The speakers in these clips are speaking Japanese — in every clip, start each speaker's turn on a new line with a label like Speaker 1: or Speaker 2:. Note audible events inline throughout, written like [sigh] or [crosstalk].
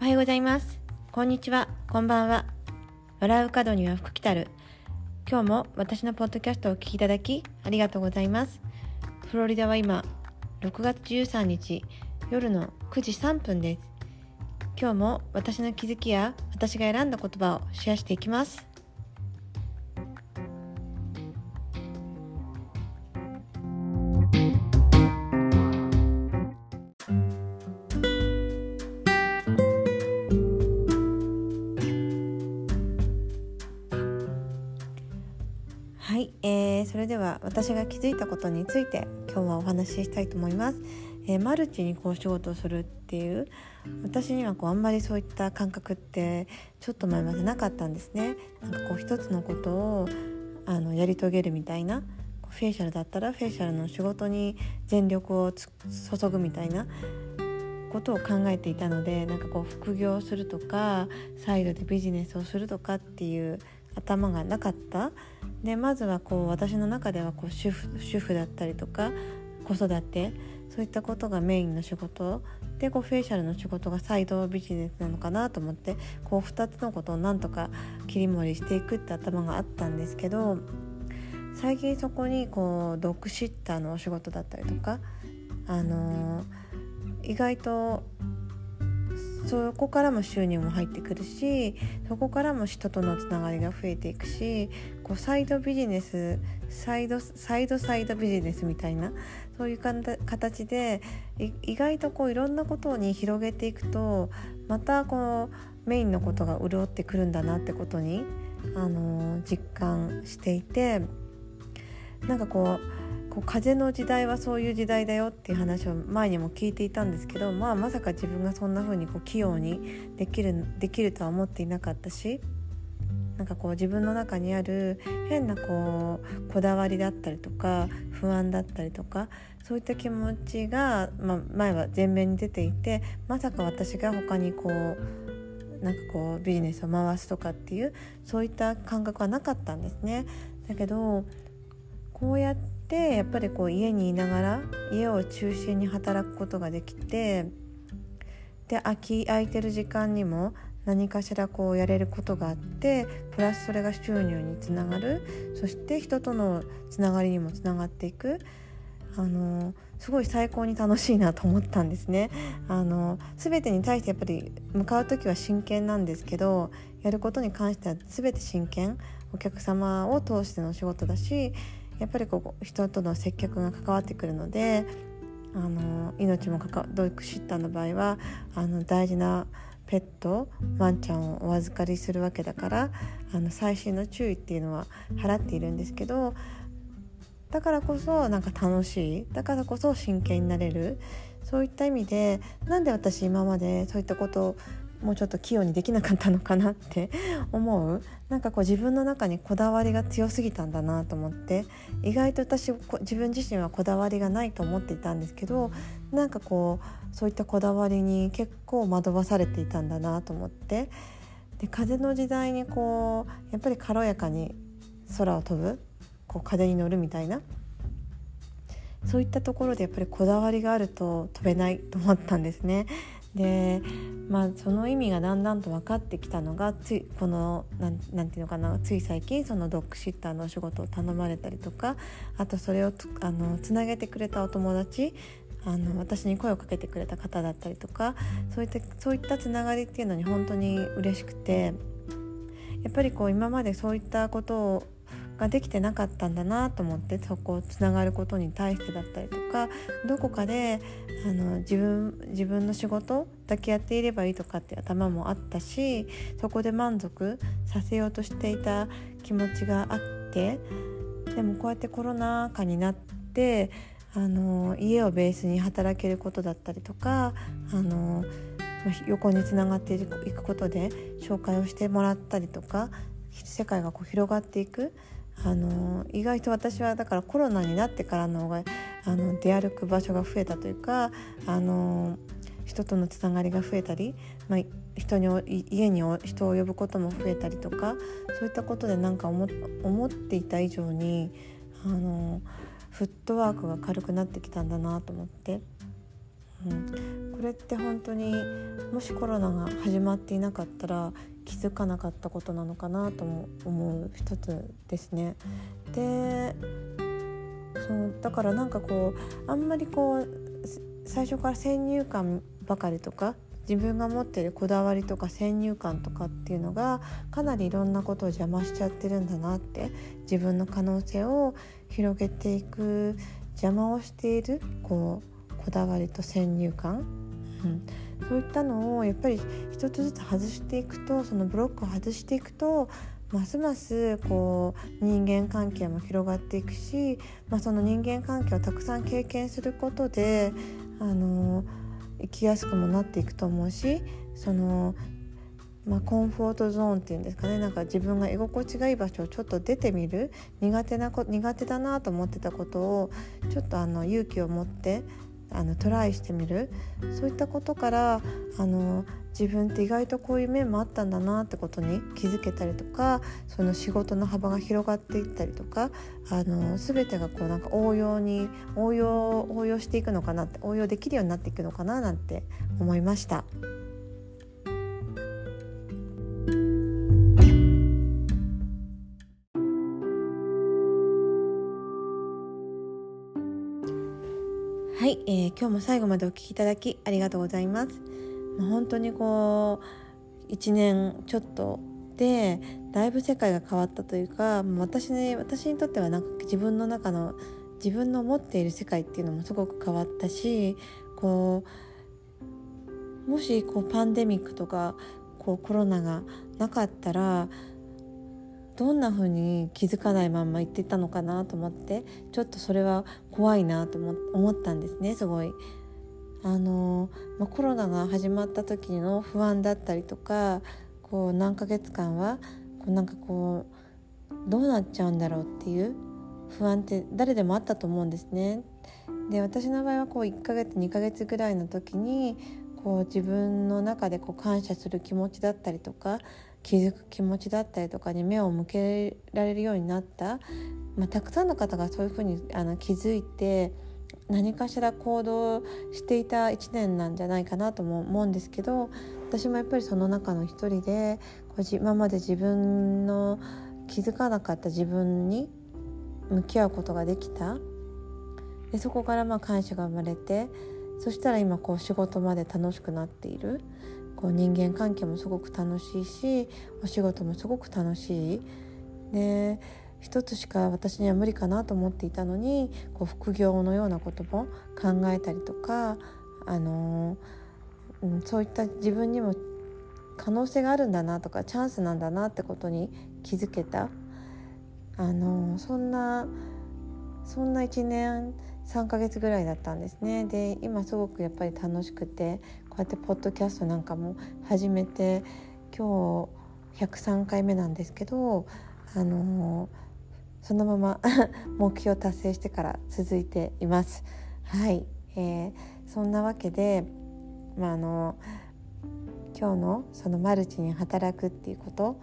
Speaker 1: おはようございます。こんにちは。こんばんは。笑う角には福来たる。今日も私のポッドキャストをお聞きいただきありがとうございます。フロリダは今6月13日夜の9時3分です。今日も私の気づきや私が選んだ言葉をシェアしていきます。れでは私が気づいたことについて今日はお話ししたいと思います。えー、マルチにこう仕事をするっていう私にはこうあんまりそういった感覚ってちょっと前までなかったんですね。なんかこう一つのことをあのやり遂げるみたいなフェイシャルだったらフェイシャルの仕事に全力を注ぐみたいなことを考えていたのでなんかこう副業するとかサイドでビジネスをするとかっていう頭がなかった。でまずはこう私の中ではこう主婦主婦だったりとか子育てそういったことがメインの仕事。でこうフェイシャルの仕事がサイドビジネスなのかなと思ってこう2つのことをなんとか切り盛りしていくって頭があったんですけど最近そこにこうドッグシッターのお仕事だったりとか、あのー、意外とそこからも収入も入ってくるしそこからも人とのつながりが増えていくしこうサイドビジネスサイドサイドサイドビジネスみたいなそういう形で意外とこういろんなことに広げていくとまたこうメインのことが潤ってくるんだなってことに、あの実感していてなんかこうこう風の時代はそういう時代だよっていう話を前にも聞いていたんですけど、まあ、まさか自分がそんな風にこう器用にできるできるとは思っていなかったしなんかこう自分の中にある変なこうこだわりだったりとか不安だったりとかそういった気持ちが、まあ、前は前面に出ていてまさか私が他にこうなんかこうビジネスを回すとかっていうそういった感覚はなかったんですね。だけどこうやってでやっぱりこう家にいながら家を中心に働くことができてで空き空いてる時間にも何かしらこうやれることがあってプラスそれが収入につながる。そして人とのつながりにもつながっていく。あのすごい最高に楽しいなと思ったんですね。あの全てに対してやっぱり向かう時は真剣なんですけどやることに関しては全て真剣。お客様を通しての仕事だしやっぱりこう人との接客が関わってくるのであの命も関わドイクシッターの場合はあの大事なペットワンちゃんをお預かりするわけだからあの細心の注意っていうのは払っているんですけどだからこそなんか楽しいだからこそ真剣になれるそういった意味でなんで私今までそういったことをもうちょっと器用にできなかったのかなって [laughs] 思う。なんかこう自分の中にこだわりが強すぎたんだなと思って。意外と私自分自身はこだわりがないと思っていたんですけどなんかこうそういったこだわりに結構惑わされていたんだなと思って。で風の時代にこうやっぱり軽やかに空を飛ぶこう風に乗るみたいな。そういったところでやっぱりこだわりがあると飛べないと思ったんですね。でまあその意味がだんだんと分かってきたのがついこのなんなんていうのかなつい最近そのドッグシッターのお仕事を頼まれたりとかあとそれをあのつなげてくれたお友達あの私に声をかけてくれた方だったりとかそういったそういったつながりっていうのに本当に嬉しくてやっぱりこう今までそういったことをができてなかったんだなと思ってそこをつながることに対してだったりとかどこかであの自分自分の仕事だけやっていればいいとかって頭もあったしそこで満足させようとしていた気持ちがあってでもこうやってコロナ禍になってあの家をベースに働けることだったりとかあの横につながっていくことで紹介をしてもらったりとか世界がこう広がっていく。あの意外と私はだからコロナになってからの方があの出歩く場所が増えたというかあの人とのつながりが増えたり、まあ、人に家に人を呼ぶことも増えたりとかそういったことでなんか思っていた以上にあのフットワークが軽くなってきたんだなと思って、うん、これって本当にもしコロナが始まっていなかったら気づかなかったことなのかなとも思う一つですね。でそうだからなんかこうあんまりこう最初から先入観ばかりとか自分が持ってるこだわりとか先入観とかっていうのがかなりいろんなことを邪魔しちゃってるんだなって自分の可能性を広げていく邪魔をしているこうこだわりと先入観、うん、そういったのをやっぱり一つずつ外していくとそのブロックを外していくとますますこう人間関係も広がっていくし、まあ、その人間関係をたくさん経験することであの生きやすくもなっていくと思うしその、まあ、コンフォートゾーンっていうんですかねなんか自分が居心地がいい場所をちょっと出てみる苦手なこ苦手だなと思ってたことをちょっとあの勇気を持ってあのトライしてみる？そういったことからあの自分って意外とこういう面もあったんだなってことに気づけたりとかその仕事の幅が広がっていったりとかあの全てがこうなんか応用に応用応用していくのかなって応用できるようになっていくのかななんて思いました。今日も最後までお聞きいただきありがとうございます。本当にこう1年ちょっとでだいぶ世界が変わったというか私,、ね、私にとってはなんか自分の中の自分の持っている世界っていうのもすごく変わったしこうもしこうパンデミックとかこうコロナがなかったらどんな風に気づかないまま言ってたのかなと思ってちょっとそれは怖いなと思ったんですねすごい。あのまあ、コロナが始まった時の不安だったりとかこう何ヶ月間はこうなんかこうどうなっちゃうんだろうっていう不安って誰でもあったと思うんですね。で私の場合はこう1ヶ月2ヶ月ぐらいの時にこう自分の中でこう感謝する気持ちだったりとか気づく気持ちだったりとかに目を向けられるようになった、まあ、たくさんの方がそういうふうにあの気づいて何かしら行動していた1年なんじゃないかなとも思うんですけど私もやっぱりその中の一人で今まで自分の気づかなかった自分に向き合うことができた。でそこからまあ感謝が生まれてそしたら今こう仕事まで楽しくなっている。こう人間関係もすごく楽しいしお仕事もすごく楽しい。で一つしか私には無理かなと思っていたのにこう副業のようなことも考えたりとか、あの、うん、そういった自分にも可能性があるんだなとかチャンスなんだなってことに気づけた、あの、そんなそんな1年3ヶ月ぐらいだったんですね。で今すごくやっぱり楽しくてうやってポッドキャストなんかも始めて今日103回目なんですけどあのそのまま [laughs] 目標達成してから続いています。はい、えー、そんなわけで、まあ、あの今日のそのマルチに働くっていうこと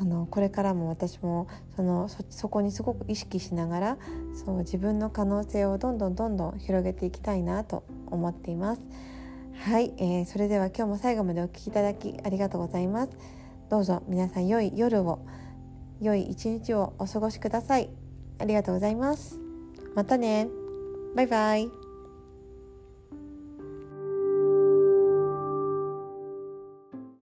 Speaker 1: あのこれからも私もそのそこにすごく意識しながらそう自分の可能性をどんどんどんどん広げていきたいなと思っています。はい、えー、それでは今日も最後までお聴きいただきありがとうございます。どうぞ皆さん良い夜を良い一日をお過ごしください。ありがとうございます。またね。バイバイ。